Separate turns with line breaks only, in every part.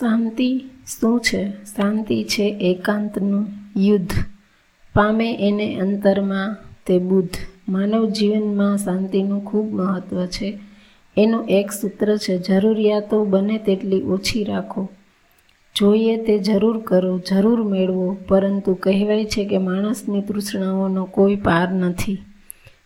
શાંતિ શું છે? શાંતિ છે એકાંતનું યુદ્ધ. પામે એને અંતરમાં તે બુદ્ધ. માનવ જીવનમાં શાંતિનું ખૂબ મહત્ત્વ છે. એનું એક સૂત્ર છે, જરૂરિયાતો બને તેટલી ઓછી રાખો. જોઈએ તે જરૂર કરો, જરૂર મેળવો. પરંતુ કહેવાય છે કે માણસની તૃષ્ણાઓનો કોઈ પાર નથી.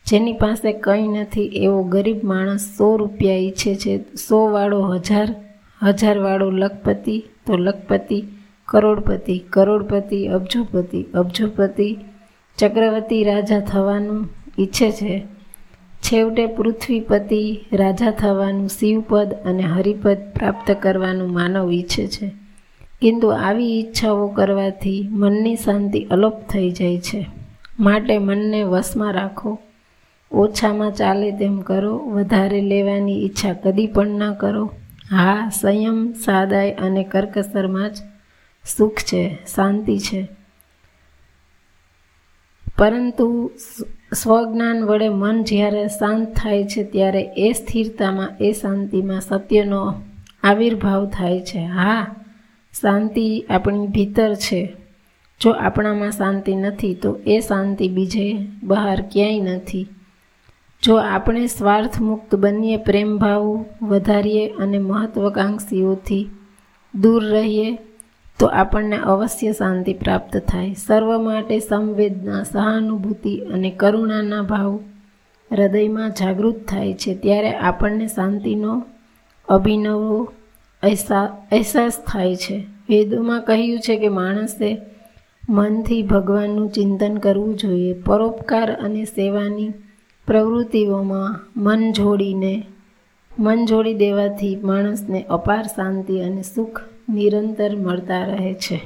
જેની પાસે કંઈ નથી, એવો ગરીબ માણસ સો રૂપિયા ઈચ્છે છે, સો વાળો હજાર હજારવાળો લખપતિ તો લખપતિ, કરોડપતિ કરોડપતિ, અબજોપતિ અબજોપતિ. ચક્રવર્તી રાજા થવાનું ઈચ્છે છે. છેવટે પૃથ્વીપતિ રાજા થવાનું શિવપદ અને હરિપદ પ્રાપ્ત કરવાનું માનવ ઈચ્છે છે. કિંતુ આવી ઈચ્છાઓ કરવાથી મનની શાંતિ અલોપ થઈ જાય છે. માટે મનને વશમાં રાખો. ઓછામાં ચાલે તેમ કરો. વધારે લેવાની ઈચ્છા કદી પણ ના કરો. હા, સંયમ, સાદાઈ અને કરકસરમાં જ સુખ છે, શાંતિ છે. પરંતુ સ્વજ્ઞાન વડે મન જ્યારે શાંત થાય છે, ત્યારે એ સ્થિરતામાં, એ શાંતિમાં સત્યનો આવિર્ભાવ થાય છે. હા, શાંતિ આપણી ભીતર છે. જો આપણામાં શાંતિ નથી, તો એ શાંતિ બીજે બહાર ક્યાંય નથી. જો આપણે સ્વાર્થ મુક્ત બનીએ પ્રેમભાવ વધારીએ અને મહત્વકાંક્ષીઓથી દૂર રહીએ, તો આપણને અવશ્ય શાંતિ પ્રાપ્ત થાય. સર્વ માટે સંવેદના, સહાનુભૂતિ અને કરુણાના ભાવ હૃદયમાં જાગૃત થાય છે. ત્યારે આપણને શાંતિનો અભિનવો અહેસાસ થાય છે. વેદોમાં કહ્યું છે કે માણસે મનથી ભગવાનનું ચિંતન કરવું જોઈએ. પરોપકાર અને સેવાની પ્રવૃત્તિઓમાં મન જોડીને, મન જોડી દેવાથી માણસને અપાર શાંતિ અને સુખ નિરંતર મળતા રહે છે.